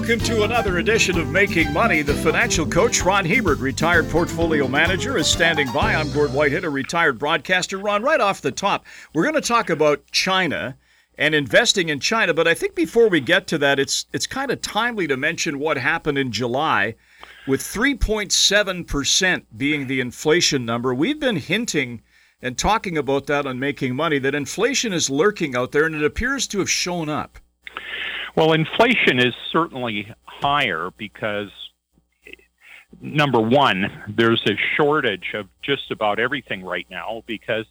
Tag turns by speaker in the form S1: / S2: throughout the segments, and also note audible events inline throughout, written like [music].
S1: welcome to another edition of Making Money. The financial coach, Ron Hebert, retired portfolio manager, is standing by. I'm Gord Whitehead, a retired broadcaster. Ron, right off the top, we're going to talk about China and investing in China. But I think before we get to that, it's it's kind of timely to mention what happened in July, with 3.7 percent being the inflation number. We've been hinting and talking about that on Making Money that inflation is lurking out there, and it appears to have shown up.
S2: Well, inflation is certainly higher because, number one, there's a shortage of just about everything right now because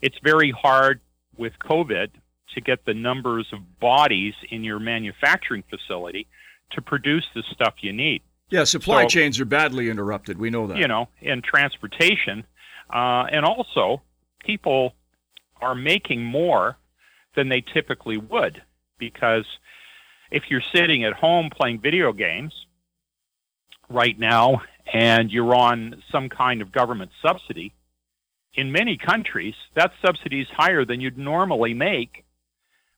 S2: it's very hard with COVID to get the numbers of bodies in your manufacturing facility to produce the stuff you need.
S1: Yeah, supply so, chains are badly interrupted. We know that.
S2: You know, in transportation. Uh, and also, people are making more than they typically would because if you're sitting at home playing video games right now and you're on some kind of government subsidy, in many countries, that subsidy is higher than you'd normally make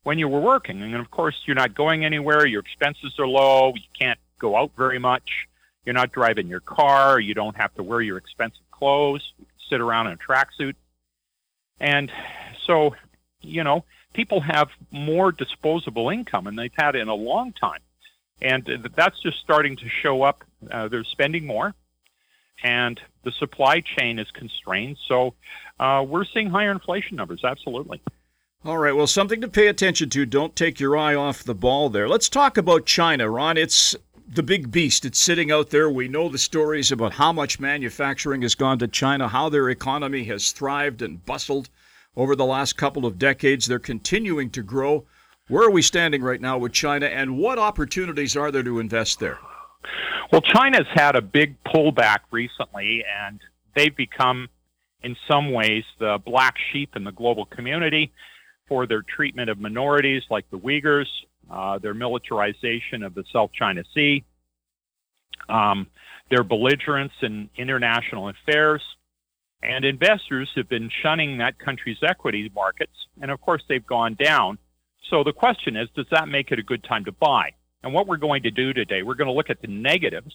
S2: when you were working. And of course, you're not going anywhere, your expenses are low, you can't go out very much, you're not driving your car, you don't have to wear your expensive clothes, you can sit around in a tracksuit. And so, you know, people have more disposable income than they've had in a long time. And that's just starting to show up. Uh, they're spending more, and the supply chain is constrained. So uh, we're seeing higher inflation numbers, absolutely.
S1: All right, well, something to pay attention to. Don't take your eye off the ball there. Let's talk about China, Ron. It's the big beast. It's sitting out there. We know the stories about how much manufacturing has gone to China, how their economy has thrived and bustled over the last couple of decades. They're continuing to grow. Where are we standing right now with China, and what opportunities are there to invest there?
S2: Well, China's had a big pullback recently, and they've become, in some ways, the black sheep in the global community for their treatment of minorities like the Uyghurs, uh, their militarization of the South China Sea, um, their belligerence in international affairs, and investors have been shunning that country's equity markets, and of course they've gone down. So the question is, does that make it a good time to buy? And what we're going to do today, we're going to look at the negatives.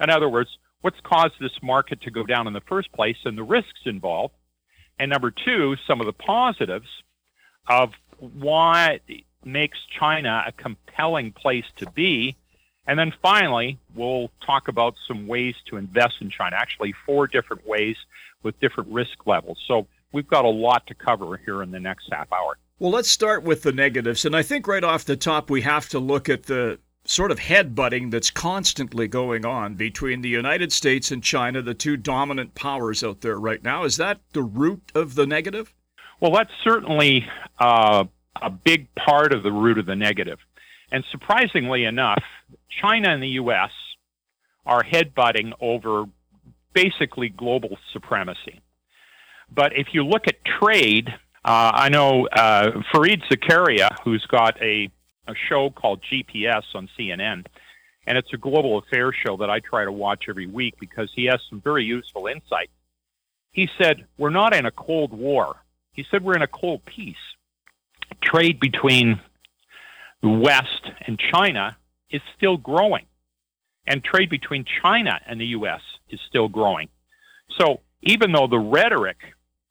S2: In other words, what's caused this market to go down in the first place and the risks involved. And number two, some of the positives of why it makes China a compelling place to be. And then finally, we'll talk about some ways to invest in China, actually, four different ways with different risk levels. So we've got a lot to cover here in the next half hour.
S1: Well, let's start with the negatives. And I think right off the top, we have to look at the sort of headbutting that's constantly going on between the United States and China, the two dominant powers out there right now. Is that the root of the negative?
S2: Well, that's certainly uh, a big part of the root of the negative. And surprisingly enough, China and the U.S. are headbutting over basically global supremacy. But if you look at trade, uh, I know uh, Fareed Zakaria, who's got a, a show called GPS on CNN, and it's a global affairs show that I try to watch every week because he has some very useful insight. He said, We're not in a Cold War. He said, We're in a cold peace. Trade between West and China is still growing and trade between China and the U.S. is still growing. So even though the rhetoric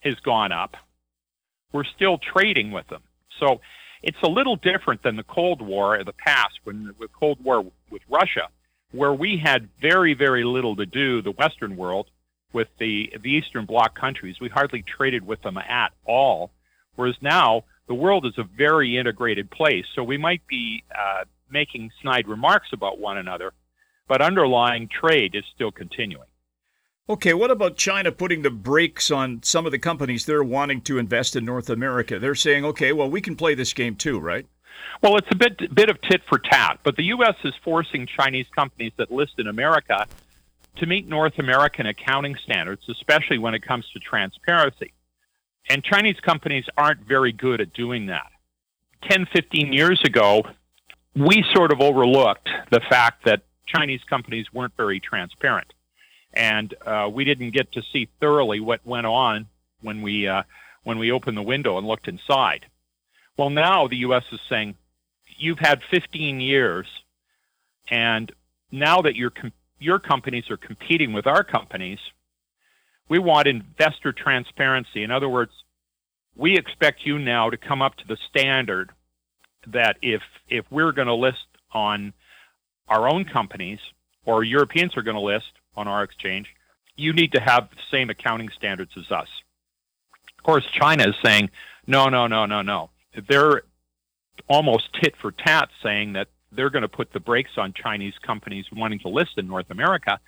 S2: has gone up, we're still trading with them. So it's a little different than the Cold War of the past, when the Cold War with Russia, where we had very, very little to do, the Western world, with the, the Eastern Bloc countries. We hardly traded with them at all. Whereas now, the world is a very integrated place. So we might be uh, making snide remarks about one another, but underlying trade is still continuing.
S1: Okay, what about China putting the brakes on some of the companies they're wanting to invest in North America? They're saying, okay, well, we can play this game too, right?
S2: Well, it's a bit bit of tit for tat, but the U.S. is forcing Chinese companies that list in America to meet North American accounting standards, especially when it comes to transparency. And Chinese companies aren't very good at doing that. 10, 15 years ago, we sort of overlooked the fact that Chinese companies weren't very transparent, and uh, we didn't get to see thoroughly what went on when we uh, when we opened the window and looked inside. Well, now the U.S. is saying you've had 15 years And now that your your companies are competing with our companies, we want investor transparency. In other words, we expect you now to come up to the standard that if if we're going to list on our own companies or Europeans are going to list on our exchange, you need to have the same accounting standards as us. Of course, China is saying, no, no, no, no, no. They're almost tit for tat saying that they're going to put the brakes on Chinese companies wanting to list in North America.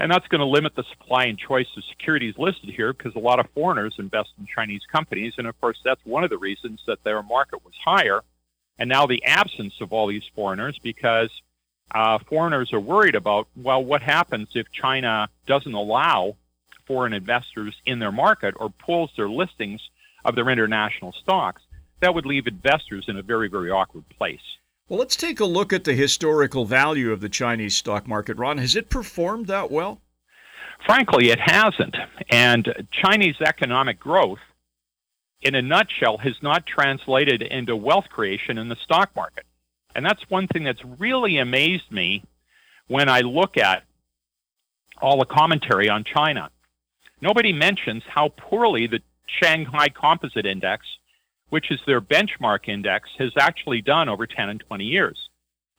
S2: And that's going to limit the supply and choice of securities listed here because a lot of foreigners invest in Chinese companies. And of course, that's one of the reasons that their market was higher. And now the absence of all these foreigners because uh, foreigners are worried about, well, what happens if China doesn't allow foreign investors in their market or pulls their listings of their international stocks? That would leave investors in a very, very awkward place.
S1: Well, let's take a look at the historical value of the Chinese stock market. Ron, has it performed that well?
S2: Frankly, it hasn't. And Chinese economic growth, in a nutshell, has not translated into wealth creation in the stock market. And that's one thing that's really amazed me when I look at all the commentary on China. Nobody mentions how poorly the Shanghai Composite Index which is their benchmark index, has actually done over 10 and 20 years.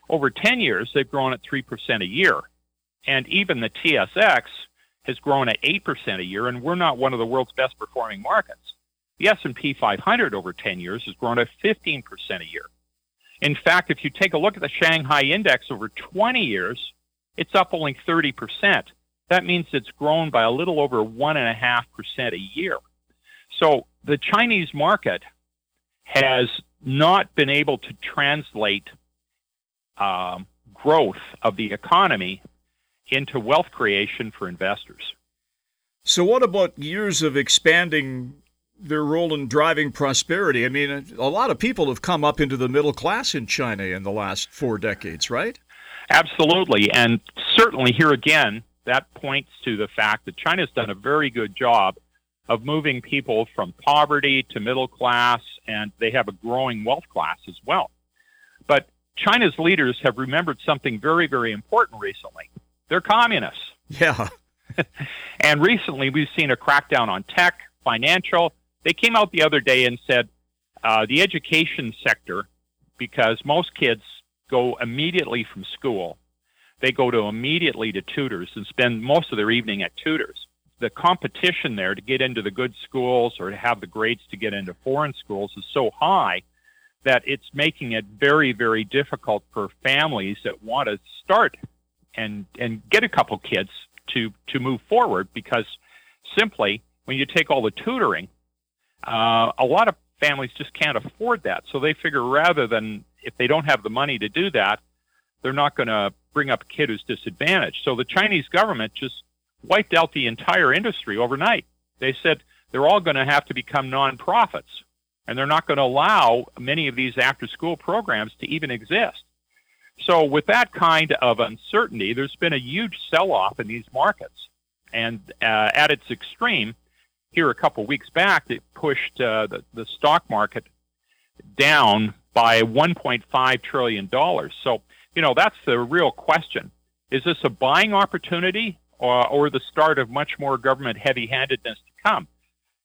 S2: Over 10 years, they've grown at 3% a year. And even the TSX has grown at 8% a year, and we're not one of the world's best performing markets. The S&P 500 over 10 years has grown at 15% a year. In fact, if you take a look at the Shanghai index over 20 years, it's up only 30%. That means it's grown by a little over 1.5% a year. So the Chinese market has not been able to translate um, growth of the economy into wealth creation for investors.
S1: So, what about years of expanding their role in driving prosperity? I mean, a lot of people have come up into the middle class in China in the last four decades, right?
S2: Absolutely. And certainly here again, that points to the fact that China's done a very good job of moving people from poverty to middle class, and they have a growing wealth class as well. But China's leaders have remembered something very, very important recently. They're communists.
S1: Yeah. [laughs]
S2: and recently we've seen a crackdown on tech, financial. They came out the other day and said uh, the education sector, because most kids go immediately from school, they go to immediately to tutors and spend most of their evening at tutors the competition there to get into the good schools or to have the grades to get into foreign schools is so high that it's making it very, very difficult for families that want to start and and get a couple kids to to move forward because simply when you take all the tutoring, uh, a lot of families just can't afford that. So they figure rather than if they don't have the money to do that, they're not going to bring up a kid who's disadvantaged. So the Chinese government just wiped out the entire industry overnight. They said they're all going to have to become nonprofits, and they're not going to allow many of these after school programs to even exist. So, with that kind of uncertainty, there's been a huge sell off in these markets. And uh, at its extreme, here a couple weeks back, it pushed uh, the, the stock market down by $1.5 trillion. So, you know, that's the real question. Is this a buying opportunity or, or the start of much more government heavy handedness to come?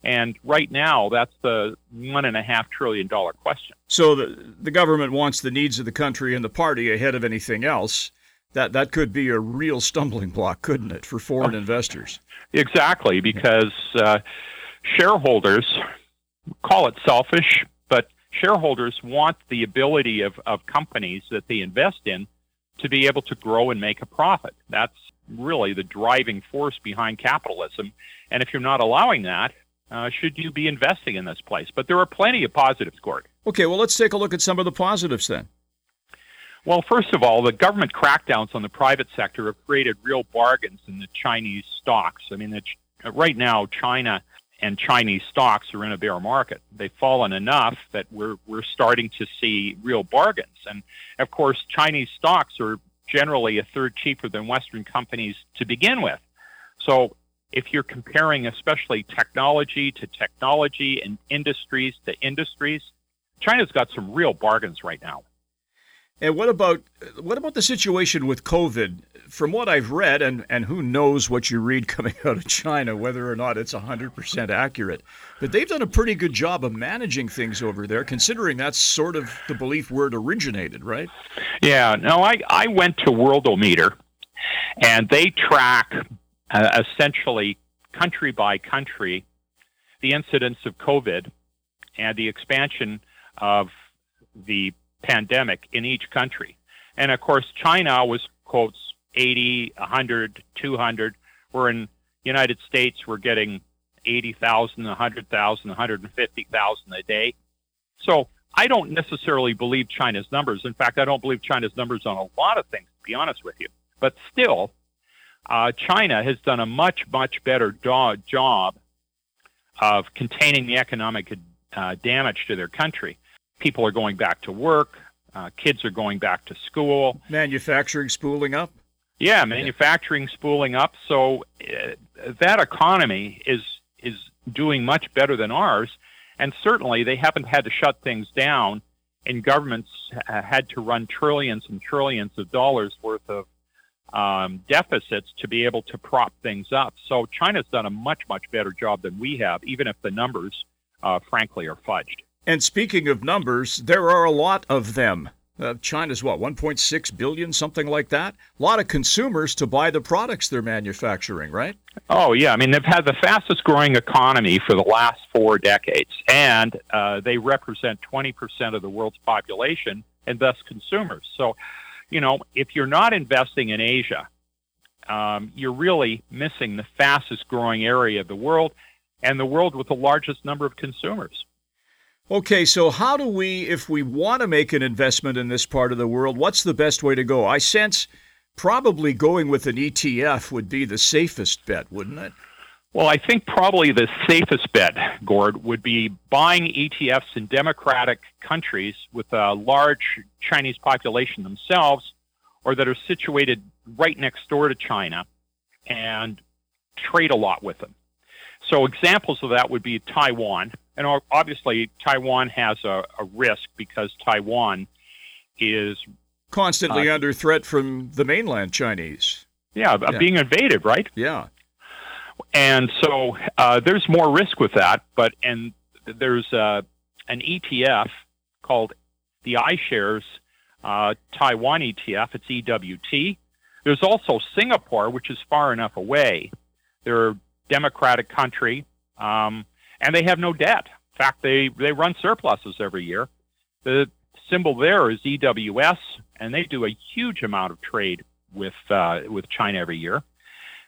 S2: And right now, that's the one and a half trillion dollar question.
S1: So the the government wants the needs of the country and the party ahead of anything else. That that could be a real stumbling block, couldn't it, for foreign oh, investors?
S2: Exactly, because uh, shareholders call it selfish, but shareholders want the ability of, of companies that they invest in to be able to grow and make a profit. That's really the driving force behind capitalism. And if you're not allowing that, uh, should you be investing in this place? But there are plenty of positives, Gord.
S1: Okay, well, let's take a look at some of the positives then.
S2: Well, first of all, the government crackdowns on the private sector have created real bargains in the Chinese stocks. I mean, right now, China and Chinese stocks are in a bear market. They've fallen enough that we're we're starting to see real bargains. And of course, Chinese stocks are generally a third cheaper than Western companies to begin with. So if you're comparing especially technology to technology and industries to industries, China's got some real bargains right now.
S1: And what about what about the situation with COVID? From what I've read, and, and who knows what you read [laughs] coming out of China, whether or not it's 100% accurate, but they've done a pretty good job of managing things over there, considering that's sort of the belief where it originated, right?
S2: Yeah, no, I, I went to Worldometer, and they track uh, essentially country by country the incidence of COVID and the expansion of the pandemic in each country. And of course, China was quotes 80, 100, 200. We're in United States, we're getting 80,000, 100,000, 150,000 a day. So I don't necessarily believe China's numbers. In fact, I don't believe China's numbers on a lot of things, to be honest with you. But still, uh, China has done a much, much better do- job of containing the economic uh, damage to their country. People are going back to work. Uh, kids are going back to school.
S1: Manufacturing spooling up.
S2: Yeah, manufacturing spooling up. So uh, that economy is is doing much better than ours, and certainly they haven't had to shut things down. And governments had to run trillions and trillions of dollars worth of um, deficits to be able to prop things up. So China's done a much, much better job than we have, even if the numbers, uh, frankly, are fudged.
S1: And speaking of numbers, there are a lot of them. Uh, China's what, 1.6 billion, something like that? A lot of consumers to buy the products they're manufacturing, right?
S2: Oh, yeah. I mean, they've had the fastest growing economy for the last four decades, and uh, they represent 20% of the world's population and thus consumers. So you know, if you're not investing in Asia, um, you're really missing the fastest growing area of the world and the world with the largest number of consumers.
S1: Okay, so how do we, if we want to make an investment in this part of the world, what's the best way to go? I sense probably going with an ETF would be the safest bet, wouldn't it?
S2: Well, I think probably the safest bet, Gord, would be buying ETFs in democratic countries with a large Chinese population themselves or that are situated right next door to China and trade a lot with them. So examples of that would be Taiwan. And obviously, Taiwan has a, a risk because Taiwan is
S1: constantly uh, under threat from the mainland Chinese.
S2: Yeah, yeah, being invaded, right?
S1: Yeah.
S2: And so uh, there's more risk with that, but and there's uh, an ETF called the iShares uh, Taiwan ETF. It's EWT. There's also Singapore, which is far enough away. They're a democratic country, um, and they have no debt. In fact, they, they run surpluses every year. The symbol there is EWS, and they do a huge amount of trade with uh, with China every year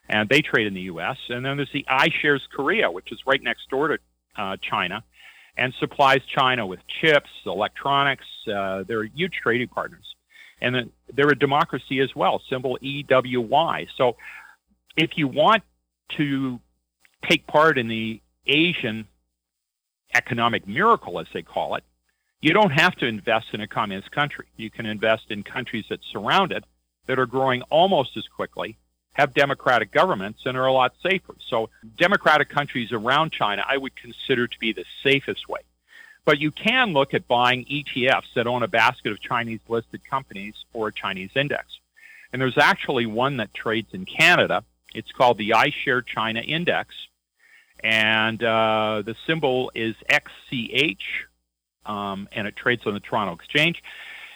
S2: and they trade in the U.S. And then there's the iShares Korea, which is right next door to uh, China, and supplies China with chips, electronics. Uh, they're huge trading partners, and they're a democracy as well. Symbol EWY. So, if you want to take part in the Asian economic miracle, as they call it, you don't have to invest in a communist country. You can invest in countries that surround it that are growing almost as quickly have democratic governments and are a lot safer. So, democratic countries around China, I would consider to be the safest way. But you can look at buying ETFs that own a basket of Chinese listed companies or a Chinese index. And there's actually one that trades in Canada. It's called the iShare China Index. And uh, the symbol is XCH, um, and it trades on the Toronto Exchange.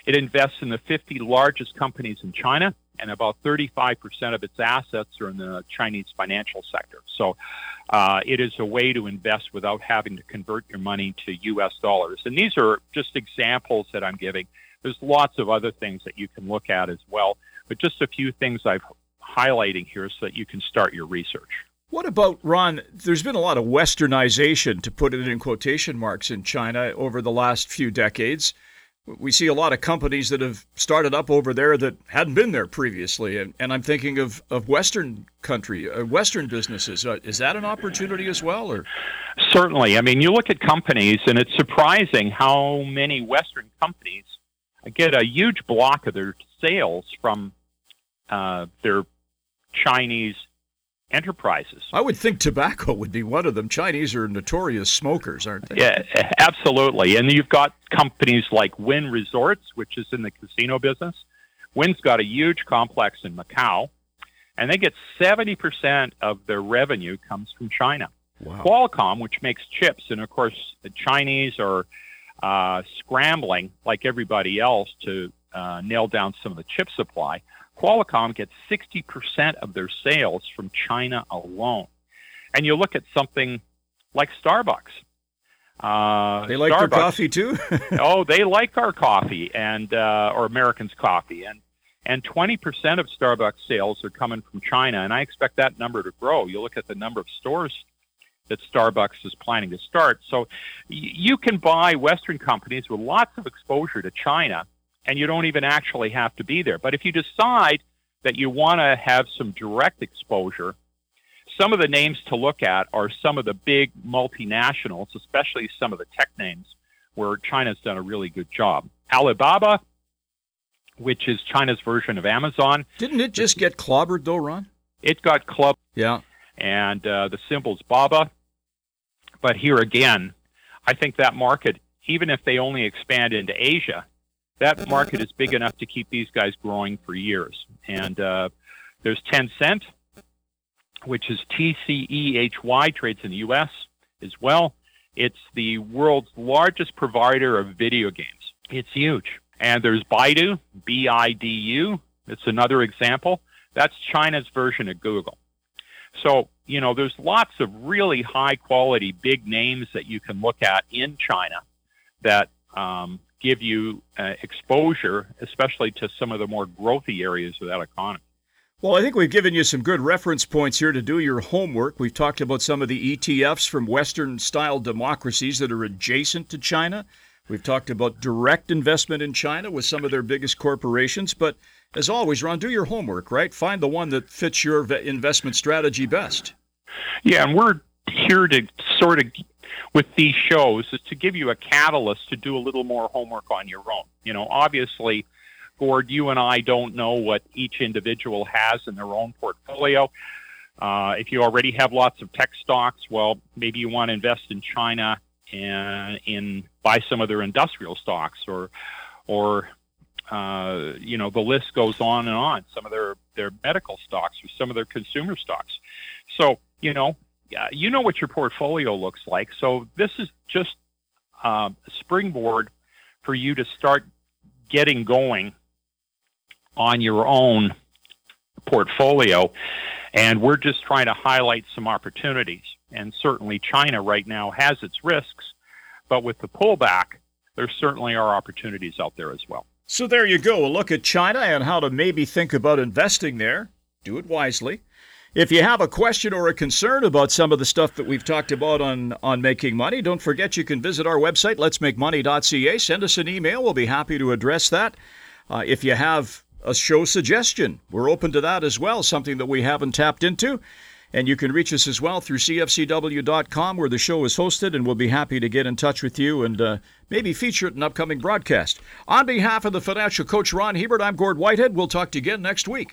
S2: It invests in the 50 largest companies in China and about 35% of its assets are in the Chinese financial sector. So uh, it is a way to invest without having to convert your money to U.S. dollars. And these are just examples that I'm giving. There's lots of other things that you can look at as well, but just a few things I'm highlighting here so that you can start your research.
S1: What about, Ron? There's been a lot of westernization, to put it in quotation marks, in China over the last few decades we see a lot of companies that have started up over there that hadn't been there previously. And, and I'm thinking of, of Western country, uh, Western businesses. Uh, is that an opportunity as well? or
S2: Certainly. I mean, you look at companies, and it's surprising how many Western companies get a huge block of their sales from uh, their Chinese enterprises.
S1: I would think tobacco would be one of them. Chinese are notorious smokers, aren't they?
S2: Yeah, absolutely. And you've got companies like Wynn Resorts, which is in the casino business. Wynn's got a huge complex in Macau, and they get 70% of their revenue comes from China.
S1: Wow.
S2: Qualcomm, which makes chips, and of course, the Chinese are uh, scrambling like everybody else to uh, nail down some of the chip supply. Qualcomm gets 60% of their sales from China alone. And you look at something like Starbucks.
S1: Uh, they like Starbucks, their coffee too. [laughs]
S2: oh, they like our coffee and uh, or Americans' coffee, and and 20% of Starbucks sales are coming from China, and I expect that number to grow. You look at the number of stores that Starbucks is planning to start. So you can buy Western companies with lots of exposure to China, and you don't even actually have to be there. But if you decide that you want to have some direct exposure, some of the names to look at are some of the big multinationals, especially some of the tech names where China's done a really good job. Alibaba, which is China's version of Amazon.
S1: Didn't it just get clobbered though, Ron?
S2: It got clubbed.
S1: Yeah.
S2: And uh, the symbol's BABA. But here again, I think that market, even if they only expand into Asia, that market is big enough to keep these guys growing for years. And uh, there's Tencent, which is TCEHY, trades in the U.S. as well. It's the world's largest provider of video games. It's huge. And there's Baidu, B I D U. It's another example. That's China's version of Google. So, you know, there's lots of really high quality big names that you can look at in China that um, give you uh, exposure, especially to some of the more growthy areas of that economy.
S1: Well, I think we've given you some good reference points here to do your homework. We've talked about some of the ETFs from Western style democracies that are adjacent to China. We've talked about direct investment in China with some of their biggest corporations. But as always, Ron, do your homework, right? Find the one that fits your investment strategy best.
S2: Yeah, and we're here to sort of with these shows is to give you a catalyst to do a little more homework on your own. You know, obviously, Gord, you and I don't know what each individual has in their own portfolio. Uh, if you already have lots of tech stocks, well, maybe you want to invest in China and in buy some of their industrial stocks, or, or uh, you know, the list goes on and on. Some of their their medical stocks, or some of their consumer stocks. So, you know, you know what your portfolio looks like. So this is just um, a springboard for you to start getting going on your own portfolio. And we're just trying to highlight some opportunities. And certainly China right now has its risks, but with the pullback, there certainly are opportunities out there as well.
S1: So there you go. A look at China and how to maybe think about investing there. Do it wisely. If you have a question or a concern about some of the stuff that we've talked about on, on making money, don't forget you can visit our website, letsmakemoney.ca. Send us an email. We'll be happy to address that. Uh, if you have a show suggestion, we're open to that as well, something that we haven't tapped into. And you can reach us as well through cfcw.com, where the show is hosted, and we'll be happy to get in touch with you and uh, maybe feature it in an upcoming broadcast. On behalf of the financial coach Ron Hebert, I'm Gord Whitehead. We'll talk to you again next week.